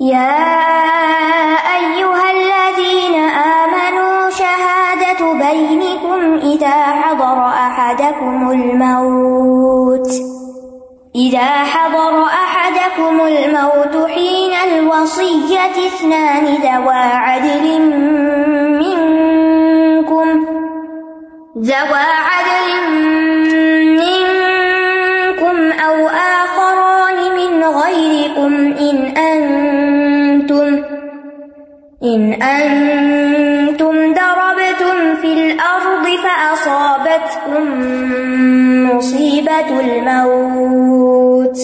يا أيها الذين آمنوا شهادة بينكم إذا حضر أحدكم الموت. إذا حضر أحدكم الموت حين الوصية اثنان ذوى عدل منكم. ذوى عدل منكم إن أنتم ضربتم في الأرض فأصابتكم مصيبة الموت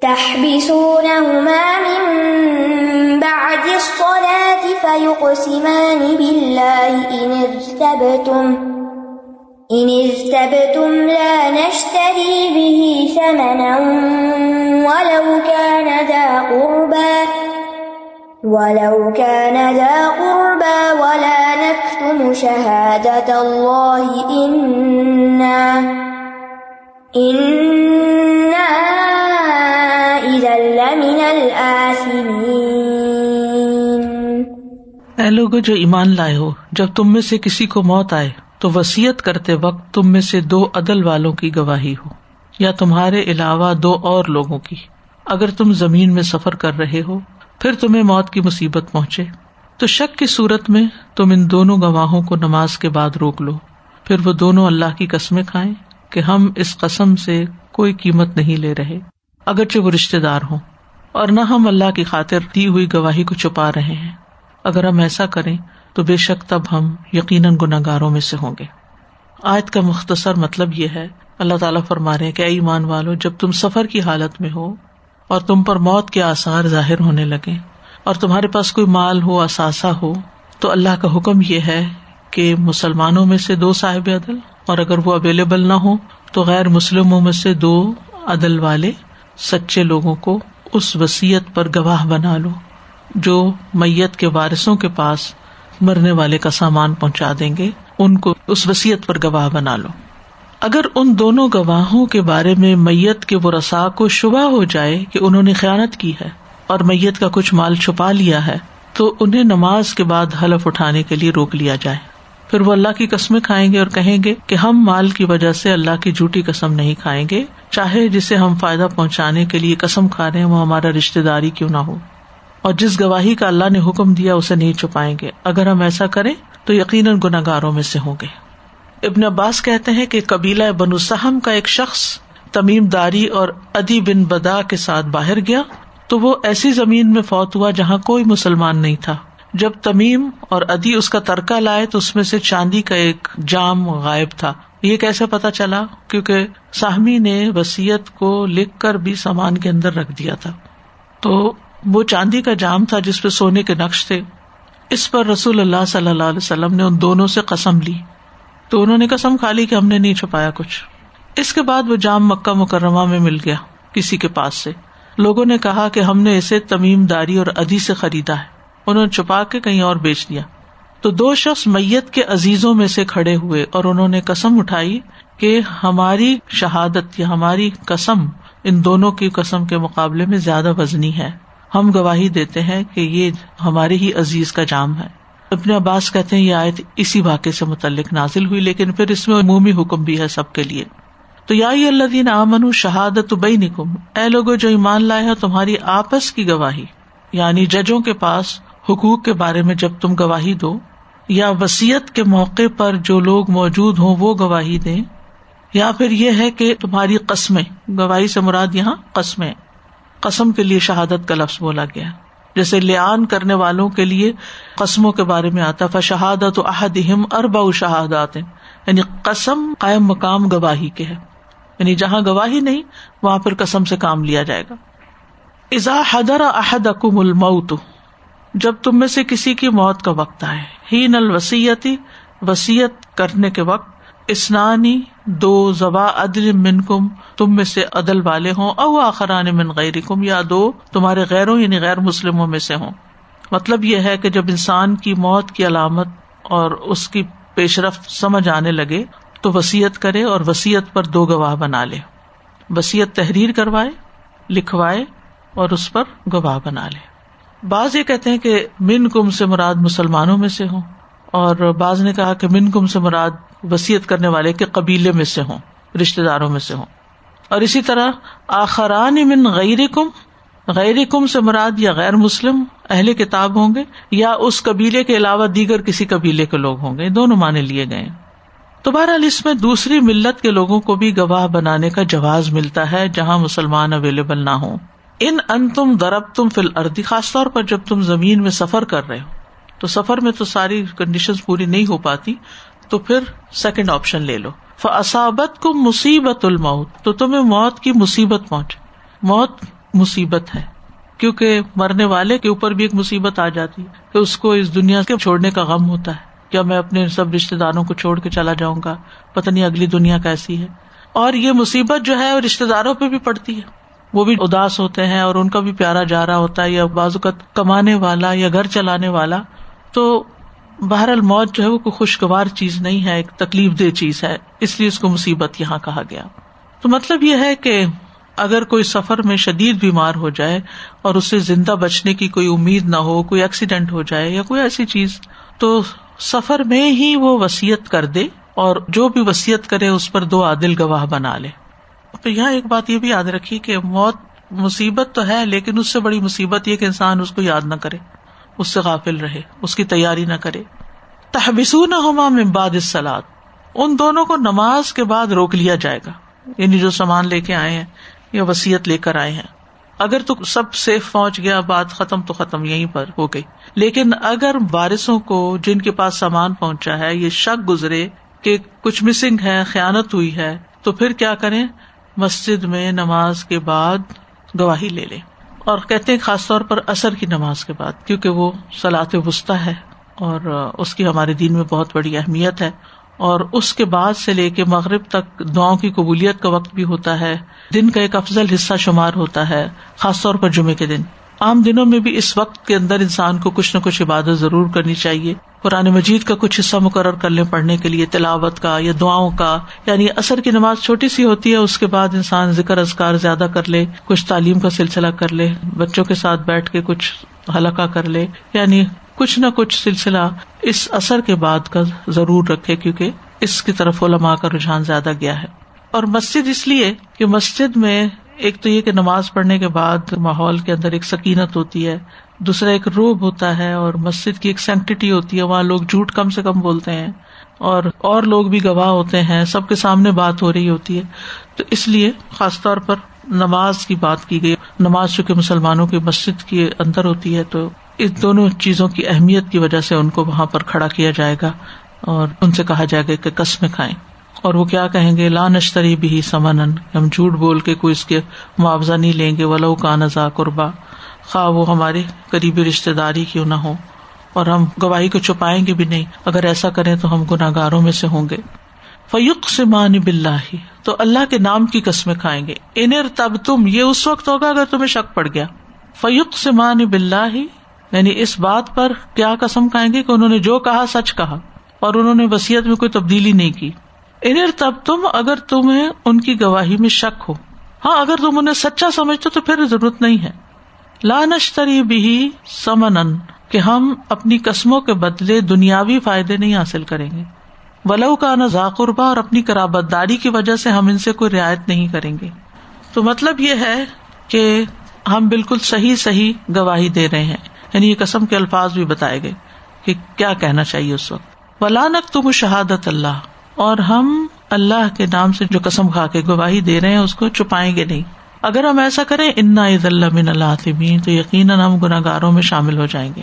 تحبسونهما من بعد الصلاة فيقسمان بالله إن ارتبتم إن ارتبتم لا نشتري به ثمنا ولو كان ذا قربى ولو كان ذا قربى ولا نكتم شهادة الله إنا إنا إذا لمن الآثمين. اے لوگو، جو ایمان لائے ہو، جب تم میں سے کسی کو موت آئے، تو وسیعت کرتے وقت تم میں سے دو عدل والوں کی گواہی ہو، یا تمہارے علاوہ دو اور لوگوں کی۔ اگر تم زمین میں سفر کر رہے ہو پھر تمہیں موت کی مصیبت پہنچے۔ تو شک کی صورت میں تم ان دونوں گواہوں کو نماز کے بعد روک لو۔ پھر وہ دونوں اللہ کی قسمیں کھائیں کہ ہم اس قسم سے کوئی قیمت نہیں لے رہے، اگرچہ وہ رشتے دار ہوں۔ اور نہ ہم اللہ کی خاطر دی ہوئی گواہی کو چھپا رہے ہیں۔ اگر ہم ایسا کریں تو بے شک تب ہم یقیناً گناگاروں میں سے ہوں گے۔ آیت کا مختصر مطلب یہ ہے، اللہ تعالیٰ فرما رہے کہ ایمان والو، جب تم سفر کی حالت میں ہو اور تم پر موت کے آسار ظاہر ہونے لگے۔ اور تمہارے پاس کوئی مال ہو، اثاثہ ہو، تو اللہ کا حکم یہ ہے کہ مسلمانوں میں سے دو صاحب عدل، اور اگر وہ اویلیبل نہ ہو تو غیر مسلموں میں سے دو عدل والے سچے لوگوں کو اس وسیعت پر گواہ بنا لو، جو میت کے وارثوں کے پاس مرنے والے کا سامان پہنچا دیں گے۔ ان کو اس وسیعت پر گواہ بنا لو۔ اگر ان دونوں گواہوں کے بارے میں میت کے وہ رسا کو شبہ ہو جائے کہ انہوں نے خیالت کی ہے اور میت کا کچھ مال چھپا لیا ہے، تو انہیں نماز کے بعد حلف اٹھانے کے لیے روک لیا جائے۔ پھر وہ اللہ کی قسمیں کھائیں گے اور کہیں گے کہ ہم مال کی وجہ سے اللہ کی جھوٹی قسم نہیں کھائیں گے، چاہے جسے ہم فائدہ پہنچانے کے لیے قسم کھا رہے ہیں وہ ہمارا رشتے داری کیوں نہ ہو۔ اور جس گواہی کا اللہ نے حکم دیا، اسے نہیں چھپائیں گے۔ اگر ہم ایسا کریں، تو یقیناً گناگاروں میں سے ہوں گے۔ ابن عباس کہتے ہیں کہ قبیلہ بن السحم کا ایک شخص تمیم داری اور ادی بن بدا کے ساتھ باہر گیا تو وہ ایسی زمین میں فوت ہوا جہاں کوئی مسلمان نہیں تھا۔ جب تمیم اور ادی اس کا ترکا لائے تو اس میں سے چاندی کا ایک جام غائب تھا۔ یہ کیسے پتا چلا؟ کیونکہ ساہمی نے وسیعت کو لکھ کر بھی سامان کے اندر رکھ دیا تھا۔ تو وہ چاندی کا جام تھا جس پہ سونے کے نقش تھے۔ اس پر رسول اللہ صلی اللہ علیہ وسلم نے ان دونوں سے قسم لی۔ تو انہوں نے قسم کھا لی کہ ہم نے نہیں چھپایا کچھ۔ اس کے بعد وہ جام مکہ مکرمہ میں مل گیا کسی کے پاس سے۔ لوگوں نے کہا کہ ہم نے اسے تمیم داری اور ادی سے خریدا ہے۔ انہوں نے چھپا کے کہیں اور بیچ دیا۔ تو دو شخص میت کے عزیزوں میں سے کھڑے ہوئے اور انہوں نے قسم اٹھائی کہ ہماری شہادت یا ہماری قسم ان دونوں کی قسم کے مقابلے میں زیادہ وزنی ہے۔ ہم گواہی دیتے ہیں کہ یہ ہمارے ہی عزیز کا جام ہے۔ ابن عباس کہتے ہیں یہ آیت اسی واقعے سے متعلق نازل ہوئی، لیکن پھر اس میں عمومی حکم بھی ہے سب کے لیے۔ تو یا اللہ دین امن شہادت بئی نکم اے لوگ جو ایمان لائے ہیں تمہاری آپس کی گواہی یعنی ججوں کے پاس حقوق کے بارے میں جب تم گواہی دو، یا وسیعت کے موقع پر جو لوگ موجود ہوں وہ گواہی دیں، یا پھر یہ ہے کہ تمہاری قسمیں، گواہی سے مراد یہاں قسمیں۔ قسم کے لیے شہادت کا لفظ بولا گیا۔ جیسے لیان کرنے والوں کے لیے قسموں کے بارے میں آتا ف شہادت و احدہم اربا شہادات یعنی قسم قائم مقام گواہی کے ہے۔ یعنی جہاں گواہی نہیں، وہاں پھر قسم سے کام لیا جائے گا۔ ازا حدر احد اکم الموت، جب تم میں سے کسی کی موت کا وقت آئے۔ ہی نل وسیعتی وسیعت کرنے کے وقت، اسنانی دو زبا عدل من کم تم میں سے عدل والے ہوں، او آخران من غیر کم یا دو تمہارے غیروں یعنی غیر مسلموں میں سے ہوں۔ مطلب یہ ہے کہ جب انسان کی موت کی علامت اور اس کی پیش رفت سمجھ آنے لگے، تو وسیعت کرے اور وسیعت پر دو گواہ بنا لے۔ وسیعت تحریر کروائے، لکھوائے اور اس پر گواہ بنا لے۔ بعض یہ کہتے ہیں کہ من کم سے مراد مسلمانوں میں سے ہوں، اور بعض نے کہا کہ من کم سے مراد وسیعت کرنے والے کے قبیلے میں سے ہوں رشتے داروں میں سے ہوں۔ اور اسی طرح، آخران من غیر کم غیر کم سے مراد یا غیر مسلم اہل کتاب ہوں گے، یا اس قبیلے کے علاوہ دیگر کسی قبیلے کے لوگ ہوں گے دونوں معنی لیے گئے تو بہرحال اس میں دوسری ملت کے لوگوں کو بھی گواہ بنانے کا جواز ملتا ہے جہاں مسلمان اویلیبل نہ ہوں۔ ان ان تم درب تم فل اردی خاص طور پر جب تم زمین میں سفر کر رہے ہو۔ تو سفر میں تو ساری کنڈیشن پوری نہیں ہو پاتی تو پھر سیکنڈ آپشن لے لو۔ فصابت کو مصیبت الموت۔ تو تمہیں موت کی مصیبت پہنچے۔ موت مصیبت ہے۔ کیونکہ مرنے والے کے اوپر بھی ایک مصیبت آ جاتی ہے کہ اس کو اس دنیا کے چھوڑنے کا غم ہوتا ہے۔ کیا میں اپنے سب رشتے داروں کو چھوڑ کے چلا جاؤں گا؟ پتہ نہیں اگلی دنیا کیسی ہے۔ اور یہ مصیبت جو ہے رشتے داروں پہ بھی پڑتی ہے۔ وہ بھی اداس ہوتے ہیں اور ان کا بھی پیارا جا رہا ہوتا ہے یا بازو کا کمانے والا یا گھر چلانے والا۔ تو بہرحال موت جو ہے وہ کوئی خوشگوار چیز نہیں ہے، ایک تکلیف دہ چیز ہے۔ اس لیے اس کو مصیبت یہاں کہا گیا۔ تو مطلب یہ ہے کہ اگر کوئی سفر میں شدید بیمار ہو جائے اور اسے زندہ بچنے کی کوئی امید نہ ہو، کوئی ایکسیڈینٹ ہو جائے یا کوئی ایسی چیز، تو سفر میں ہی وہ وسیعت کر دے اور جو بھی وسیعت کرے اس پر دو عادل گواہ بنا لے۔ تو یہاں ایک بات یہ بھی یاد رکھی کہ موت مصیبت تو ہے، لیکن اس سے بڑی مصیبت یہ کہ انسان اس کو یاد نہ کرے۔ اس سے غافل رہے، اس کی تیاری نہ کرے۔ تحبسو نہ ہوما بعد سلاد ان دونوں کو نماز کے بعد روک لیا جائے گا۔ یعنی جو سامان لے کے آئے ہیں، یا وسیعت لے کر آئے ہیں۔ اگر تو سب سیف پہنچ گیا، بات ختم تو ختم، یہیں پر ہو گئی۔ لیکن اگر بارشوں کو جن کے پاس سامان پہنچا ہے، یہ شک گزرے کہ کچھ مسنگ ہے خیالت ہوئی ہے، تو پھر کیا کریں؟ مسجد میں نماز کے بعد گواہی لے لیں۔ اور کہتے ہیں خاص طور پر اثر کی نماز کے بعد، کیونکہ وہ سلاط وسطی ہے اور اس کی ہمارے دین میں بہت بڑی اہمیت ہے۔ اور اس کے بعد سے لے کے مغرب تک دعاؤں کی قبولیت کا وقت بھی ہوتا ہے۔ دن کا ایک افضل حصہ شمار ہوتا ہے، خاص طور پر جمعے کے دن۔ عام دنوں میں بھی اس وقت کے اندر انسان کو کچھ نہ کچھ عبادت ضرور کرنی چاہیے۔ قرآن مجید کا کچھ حصہ مقرر کر لیں پڑھنے کے لیے، تلاوت کا یا دعاؤں کا۔ یعنی اثر کی نماز چھوٹی سی ہوتی ہے، اس کے بعد انسان ذکر ازکار زیادہ کر لے، کچھ تعلیم کا سلسلہ کر لے، بچوں کے ساتھ بیٹھ کے کچھ حلقہ کر لے۔ یعنی کچھ نہ کچھ سلسلہ اس اثر کے بعد کا ضرور رکھے، کیونکہ اس کی طرف علماء کا رجحان زیادہ گیا ہے۔ اور مسجد اس لیے کہ مسجد میں ایک تو یہ کہ نماز پڑھنے کے بعد ماحول کے اندر ایک سکینت ہوتی ہے دوسرا ایک روب ہوتا ہے اور مسجد کی ایک سینکٹی ہوتی ہے، وہاں لوگ جھوٹ کم سے کم بولتے ہیں اور اور لوگ بھی گواہ ہوتے ہیں، سب کے سامنے بات ہو رہی ہوتی ہے۔ تو اس لیے خاص طور پر نماز کی بات کی گئی۔ نماز چونکہ مسلمانوں کی مسجد کے اندر ہوتی ہے، تو اس دونوں چیزوں کی اہمیت کی وجہ سے ان کو وہاں پر کھڑا کیا جائے گا اور ان سے کہا جائے گا کہ قسمیں کھائیں۔ اور وہ کیا کہیں گے؟ لا نشتری بھی سمن ہم جھوٹ بول کے کوئی اس کے معاوضہ نہیں لیں گے۔ ولو کا نزا قربا۔ خواہ وہ ہمارے قریبی رشتے داری کیوں نہ ہو اور ہم گواہی کو چھپائیں گے بھی نہیں۔ اگر ایسا کریں تو ہم گناگاروں میں سے ہوں گے۔ فیوق سے مان بلّہ تو اللہ کے نام کی قسمیں کھائیں گے۔ انر تب تم یہ اس وقت ہوگا اگر تمہیں شک پڑ گیا۔ فیوق سے مان بلّہ یعنی اس بات پر کیا قسم کھائیں گے کہ انہوں نے جو کہا سچ کہا اور انہوں نے وسیعت میں کوئی تبدیلی نہیں کی۔ انر تب تم اگر تمہیں ان کی گواہی میں شک ہو۔ ہاں اگر تم انہیں سچا سمجھتے تو پھر ضرورت نہیں ہے۔ لانشتری بھی سمن کہ ہم اپنی قسموں کے بدلے دنیاوی فائدے نہیں حاصل کریں گے۔ ولو کا نا ذاکربا اور اپنی کرابت داری کی وجہ سے ہم ان سے کوئی رعایت نہیں کریں گے۔ تو مطلب یہ ہے کہ ہم بالکل صحیح صحیح گواہی دے رہے ہیں۔ یعنی یہ قسم کے الفاظ بھی بتائے گئے کہ کیا کہنا چاہیے اس وقت۔ ولانک تم شہادت اللہ اور ہم اللہ کے نام سے جو قسم کھا کے گواہی دے رہے ہیں، اس کو چھپائیں گے نہیں۔ اگر ہم ایسا کریں، انا عید اللہ من اللہ تو یقیناً ہم گناگاروں میں شامل ہو جائیں گے۔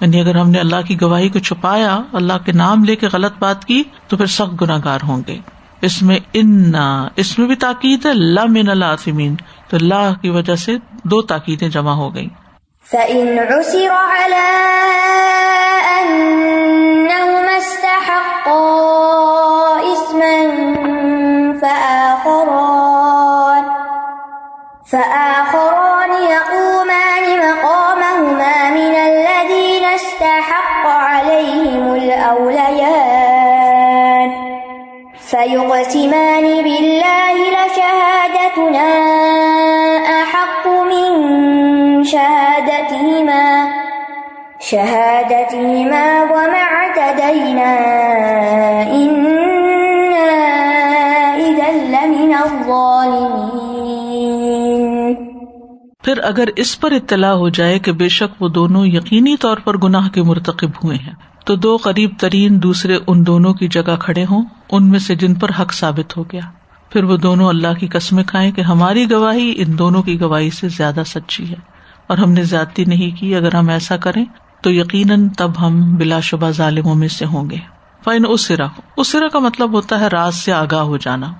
یعنی اگر ہم نے اللہ کی گواہی کو چھپایا، اللہ کے نام لے کے غلط بات کی، تو پھر سخت گناگار ہوں گے۔ اس میں انا، اس میں بھی تاکید ہے اللہ من اللہ تو اللہ کی وجہ سے دو تاکیدیں جمع ہو گئی فآخران يقومان مقامهما من الذين استحق عليهم الأوليان. فيقسمان بالله لشهادتنا أحق من شهادتهما. شهادتهما وما اعتدينا اگر اس پر اطلاع ہو جائے کہ بے شک وہ دونوں یقینی طور پر گناہ کے مرتکب ہوئے ہیں، تو دو قریب ترین دوسرے ان دونوں کی جگہ کھڑے ہوں، ان میں سے جن پر حق ثابت ہو گیا۔ پھر وہ دونوں اللہ کی قسمیں کھائیں کہ ہماری گواہی ان دونوں کی گواہی سے زیادہ سچی ہے۔ اور ہم نے زیادتی نہیں کی، اگر ہم ایسا کریں، تو یقیناً تب ہم بلا شبہ ظالموں میں سے ہوں گے۔ فائن اسرا اسرا کا مطلب ہوتا ہے راز سے آگاہ ہو جانا۔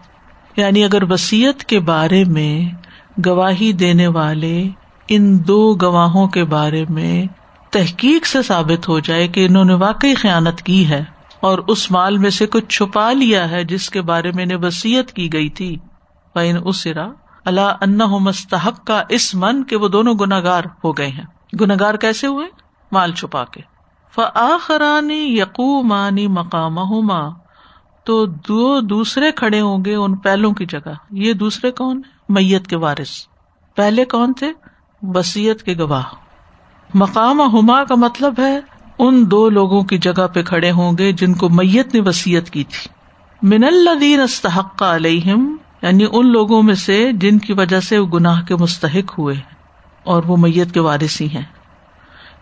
یعنی اگر وسیعت کے بارے میں گواہی دینے والے ان دو گواہوں کے بارے میں تحقیق سے ثابت ہو جائے کہ انہوں نے واقعی خیالت کی ہے اور اس مال میں سے کچھ چھپا لیا ہے جس کے بارے میں وسیعت کی گئی تھی۔ فائن اسرا اللہ ان مستحق کا اس من کے وہ دونوں گناگار ہو گئے ہیں۔ گناگار کیسے ہوئے؟ مال چھپا کے۔ فآخرانی یقومانی مقام تو دو دوسرے کھڑے ہوں گے ان پہلوں کی جگہ۔ یہ دوسرے کون میت کے وارث۔ پہلے کون تھے؟ وسیعت کے گواہ۔ مقام ہما کا مطلب ہے، ان دو لوگوں کی جگہ پہ کھڑے ہوں گے جن کو میت نے وسیعت کی تھی۔ من الدین استحق علیہم یعنی ان لوگوں میں سے جن کی وجہ سے وہ گناہ کے مستحق ہوئے اور وہ میت کے وارث ہی ہیں۔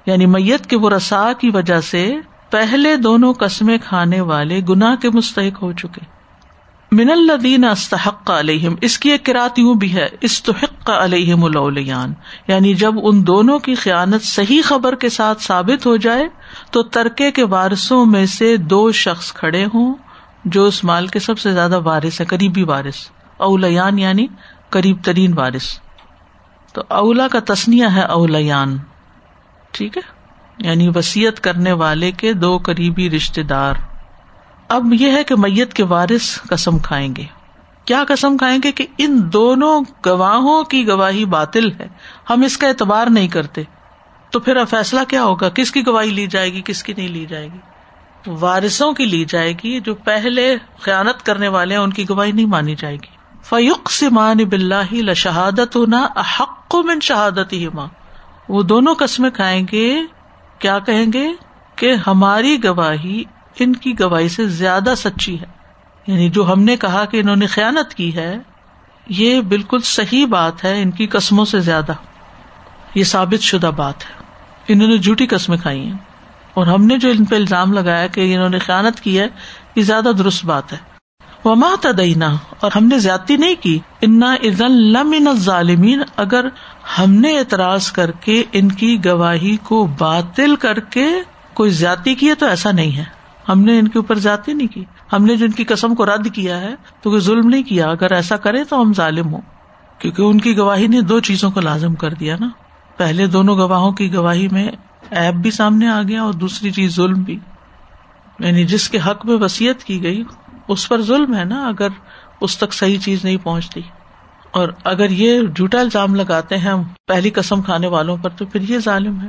یعنی میت کے برسا کی وجہ سے پہلے دونوں قسمیں کھانے والے گناہ کے مستحق ہو چکے۔ من الدین استحق علیہم اس کی ایک کرات یوں بھی ہے استحق علیہم الاولیان یعنی جب ان دونوں کی خیانت صحیح خبر کے ساتھ ثابت ہو جائے تو ترکے کے وارثوں میں سے دو شخص کھڑے ہوں جو اس مال کے سب سے زیادہ وارث ہے قریبی وارث اولیان یعنی قریب ترین وارث تو اولا کا تسنیا ہے اولیان ٹھیک ہے یعنی وسیعت کرنے والے کے دو قریبی رشتے دار اب یہ ہے کہ میت کے وارث قسم کھائیں گے۔ کیا قسم کھائیں گے کہ ان دونوں گواہوں کی گواہی باطل ہے؟ ہم اس کا اعتبار نہیں کرتے۔ تو پھر اب فیصلہ کیا ہوگا؟ کس کی گواہی لی جائے گی؟ کس کی نہیں لی جائے گی؟ وارثوں کی لی جائے گی جو پہلے خیالت کرنے والے ہیں، ان کی گواہی نہیں مانی جائے گی۔ فیوق سمان بلّہ لشہادت ہونا احق من شہادت ہی ماں وہ دونوں قسمیں کھائیں گے۔ کیا کہیں گے؟ کہ ہماری گواہی ان کی گواہی سے زیادہ سچی ہے۔ یعنی جو ہم نے کہا کہ انہوں نے خیالت کی ہے، یہ بالکل صحیح بات ہے، ان کی قسموں سے زیادہ۔ یہ ثابت شدہ بات ہے۔ انہوں نے جھوٹی قسمیں کھائی ہیں۔ اور ہم نے جو ان پہ الزام لگایا کہ انہوں نے خیالت کی ہے، یہ زیادہ درست بات ہے۔ وما تدینا اور ہم نے زیادتی نہیں کی۔ انا لمن ظالمین اگر ہم نے اعتراض کر کے ان کی گواہی کو باطل کر کے کوئی زیادتی کی ہے تو ایسا نہیں ہے۔ ہم نے ان کے اوپر زیادتی نہیں کی۔ ہم نے جو ان کی قسم کو رد کیا ہے، تو کوئی ظلم نہیں کیا۔ اگر ایسا کرے تو ہم ظالم ہوں۔ کیونکہ ان کی گواہی نے دو چیزوں کو لازم کر دیا نا۔ پہلے دونوں گواہوں کی گواہی میں ایپ بھی سامنے آ گیا اور دوسری چیز ظلم بھی۔ یعنی جس کے حق میں وسیعت کی گئی، اس پر ظلم ہے نا، اگر اس تک صحیح چیز نہیں پہنچتی۔ اور اگر یہ جھوٹا الزام لگاتے ہیں پہلی قسم کھانے والوں پر، تو پھر یہ ظالم ہے۔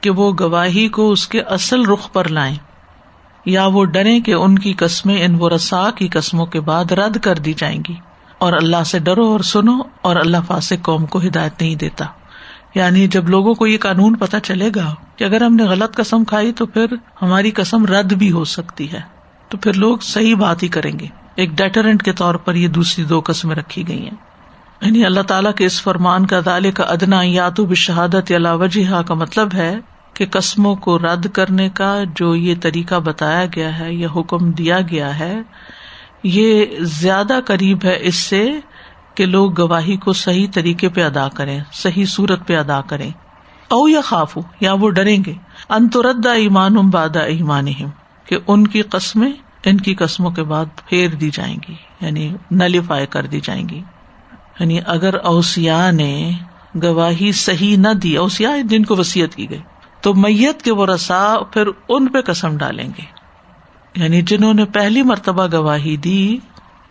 کہ وہ گواہی کو اس کے اصل رخ پر لائیں یا وہ ڈرے کہ ان کی قسمیں ان و رسا کی قسموں کے بعد رد کر دی جائیں گی اور اللہ سے ڈرو اور سنو اور اللہ فاسق قوم کو ہدایت نہیں دیتا۔ یعنی جب لوگوں کو یہ قانون پتا چلے گا کہ اگر ہم نے غلط قسم کھائی تو پھر ہماری قسم رد بھی ہو سکتی ہے۔ تو پھر لوگ صحیح بات ہی کریں گے۔ ایک ڈیٹرنٹ کے طور پر یہ دوسری دو قسمیں رکھی گئی ہیں۔ یعنی اللہ تعالیٰ کے اس فرمان کا دالے کا ادنا یا تو بشہادت یا وجہ کا مطلب ہے کہ قسموں کو رد کرنے کا جو یہ طریقہ بتایا گیا ہے یا حکم دیا گیا ہے، یہ زیادہ قریب ہے اس سے کہ لوگ گواہی کو صحیح طریقے پہ ادا کریں، صحیح صورت پہ ادا کریں۔ او یا خاف یا وہ ڈریں گے۔ انتردا ایمان بادا ایمان کہ ان کی قسمیں ان کی قسموں کے بعد پھیر دی جائیں گی یعنی نلیفائی کر دی جائیں گی۔ یعنی اگر اوسیا نے گواہی صحیح نہ دی اوسیا جن کو وسیعت کی گئی تو میت کے وہ رسا پھر ان پہ قسم ڈالیں گے۔ یعنی جنہوں نے پہلی مرتبہ گواہی دی،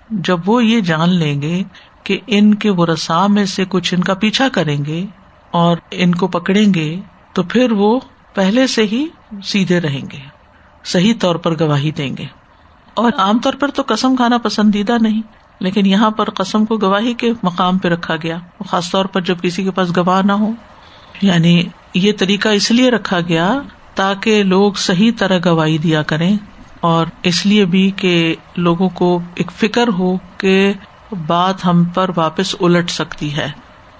جب وہ یہ جان لیں گے کہ ان کے وہ رسا میں سے کچھ ان کا پیچھا کریں گے اور ان کو پکڑیں گے، تو پھر وہ پہلے سے ہی سیدھے رہیں گے، صحیح طور پر گواہی دیں گے۔ اور عام طور پر تو قسم کھانا پسندیدہ نہیں، لیکن یہاں پر قسم کو گواہی کے مقام پہ رکھا گیا، خاص طور پر جب کسی کے پاس گواہ نہ ہو۔ یعنی یہ طریقہ اس لیے رکھا گیا تاکہ لوگ صحیح طرح گواہی دیا کریں اور اس لیے بھی کہ لوگوں کو ایک فکر ہو کہ بات ہم پر واپس الٹ سکتی ہے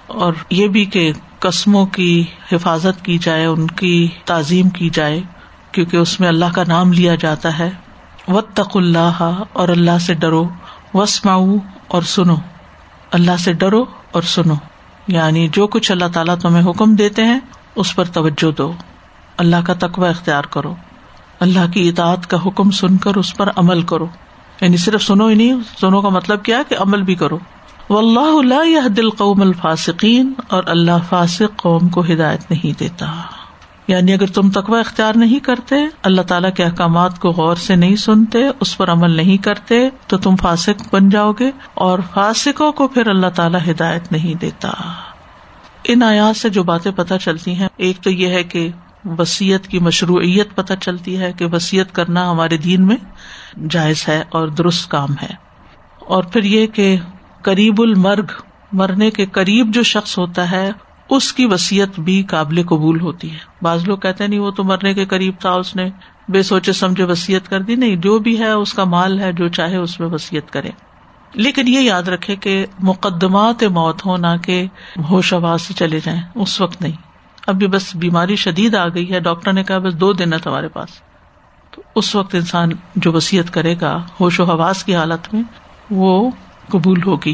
اور یہ بھی کہ قسموں کی حفاظت کی جائے، ان کی تعظیم کی جائے، کیونکہ اس میں اللہ کا نام لیا جاتا ہے۔ و تق اللہ اور اللہ سے ڈرو وسماؤ اور سنو۔ اللہ سے ڈرو اور سنو۔ یعنی جو کچھ اللہ تعالیٰ تمہیں حکم دیتے ہیں اس پر توجہ دو۔ اللہ کا تقوی اختیار کرو۔ اللہ کی اطاعت کا حکم سن کر اس پر عمل کرو۔ یعنی صرف سنو ہی نہیں، سنو کا مطلب کیا کہ عمل بھی کرو۔ و اللہ اللہ دل قوم الفاصقین اور اللہ فاسق قوم کو ہدایت نہیں دیتا۔ یعنی اگر تم تقوی اختیار نہیں کرتے، اللہ تعالیٰ کے احکامات کو غور سے نہیں سنتے، اس پر عمل نہیں کرتے، تو تم فاسق بن جاؤ گے اور فاسقوں کو پھر اللہ تعالیٰ ہدایت نہیں دیتا۔ ان آیات سے جو باتیں پتہ چلتی ہیں، ایک تو یہ ہے کہ وسیعت کی مشروعیت پتہ چلتی ہے کہ وسیعت کرنا ہمارے دین میں جائز ہے اور درست کام ہے۔ اور پھر یہ کہ قریب المرگ، مرنے کے قریب جو شخص ہوتا ہے، اس کی وسیعت بھی قابل قبول ہوتی ہے۔ بعض لوگ کہتے نہیں، وہ تو مرنے کے قریب تھا، اس نے بے سوچے سمجھے وسیعت کر دی۔ نہیں، جو بھی ہے، اس کا مال ہے، جو چاہے، اس میں وسیعت کرے۔ لیکن یہ یاد رکھے کہ مقدمات موت ہو نہ کہ ہوش آواز سے چلے جائیں، اس وقت نہیں۔ ابھی بس بیماری شدید آ گئی ہے، ڈاکٹر نے کہا بس دو دن ہے تمہارے پاس۔ تو اس وقت انسان جو وسیعت کرے گا ہوش و حواس کی حالت میں، وہ قبول ہوگی۔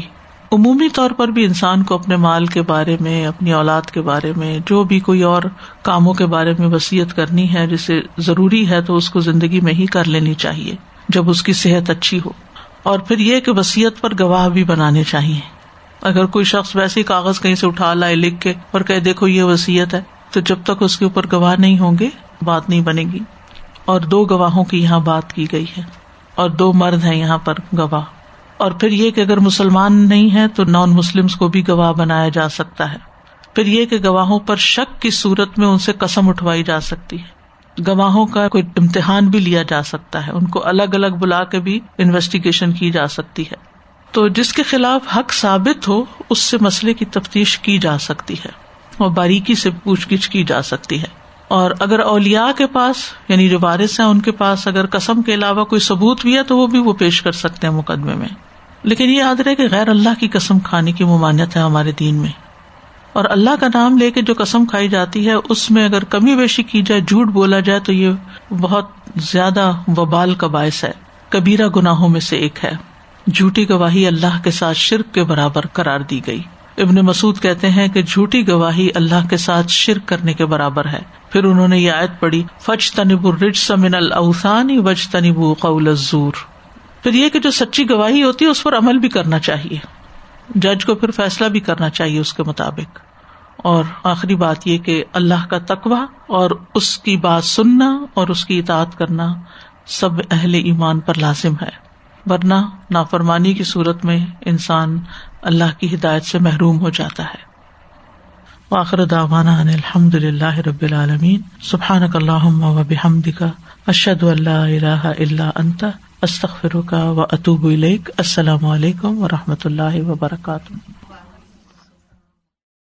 عمومی طور پر بھی انسان کو اپنے مال کے بارے میں، اپنی اولاد کے بارے میں، جو بھی کوئی اور کاموں کے بارے میں وسیعت کرنی ہے، جسے ضروری ہے تو اس کو زندگی میں ہی کر لینی چاہیے، جب اس کی صحت اچھی ہو۔ اور پھر یہ کہ وسیعت پر گواہ بھی بنانے چاہیے۔ اگر کوئی شخص ویسے کاغذ کہیں سے اٹھا لائے لکھ کے اور کہ دیکھو، یہ وسیعت ہے، تو جب تک اس کے اوپر گواہ نہیں ہوں گے، بات نہیں بنے گی۔ اور دو گواہوں کی یہاں بات کی گئی ہے اور دو مرد ہیں یہاں پر گواہ۔ اور پھر یہ کہ اگر مسلمان نہیں ہے تو نان مسلم کو بھی گواہ بنایا جا سکتا ہے۔ پھر یہ کہ گواہوں پر شک کی صورت میں ان سے قسم اٹھوائی جا سکتی ہے۔ گواہوں کا کوئی امتحان بھی لیا جا سکتا ہے۔ ان کو الگ الگ بلا کے بھی انویسٹیگیشن کی جا سکتی ہے۔ تو جس کے خلاف حق ثابت ہو، اس سے مسئلے کی تفتیش کی جا سکتی ہے اور باریکی سے پوچھ گچھ کی جا سکتی ہے۔ اور اگر اولیا کے پاس یعنی جو وارث ہیں ان کے پاس اگر قسم کے علاوہ کوئی ثبوت بھی ہے، تو وہ بھی وہ پیش کر سکتے ہیں مقدمے میں۔ لیکن یہ یاد رہے کہ غیر اللہ کی قسم کھانے کی ممانعت ہے ہمارے دین میں۔ اور اللہ کا نام لے کے جو قسم کھائی جاتی ہے، اس میں اگر کمی بیشی کی جائے، جھوٹ بولا جائے، تو یہ بہت زیادہ وبال کا باعث ہے۔ کبیرا گناہوں میں سے ایک ہے۔ جھوٹی گواہی اللہ کے ساتھ شرک کے برابر قرار دی گئی۔ ابن مسعد کہتے ہیں کہ جھوٹی گواہی اللہ کے ساتھ شرک کرنے کے برابر ہے۔ پھر انہوں نے یہ آیت پڑھی فج تنب الرج سمن الاوسانی وج تنب قول الزور۔ پھر یہ کہ جو سچی گواہی ہوتی ہے، اس پر عمل بھی کرنا چاہیے۔ جج کو پھر فیصلہ بھی کرنا چاہیے اس کے مطابق۔ اور آخری بات یہ کہ اللہ کا تقوا اور اس کی بات سننا اور اس کی اطاعت کرنا سب اہل ایمان پر لازم ہے۔ ورنہ نافرمانی کی صورت میں انسان اللہ کی ہدایت سے محروم ہو جاتا ہے۔ واخر داوانا الحمد للہ رب العالمین۔ سبحان اللہ و بحمد کا اشد اللہ الہ الا انت استخر کا و اطوب السلام علیکم و رحمۃ اللہ وبرکاتہ۔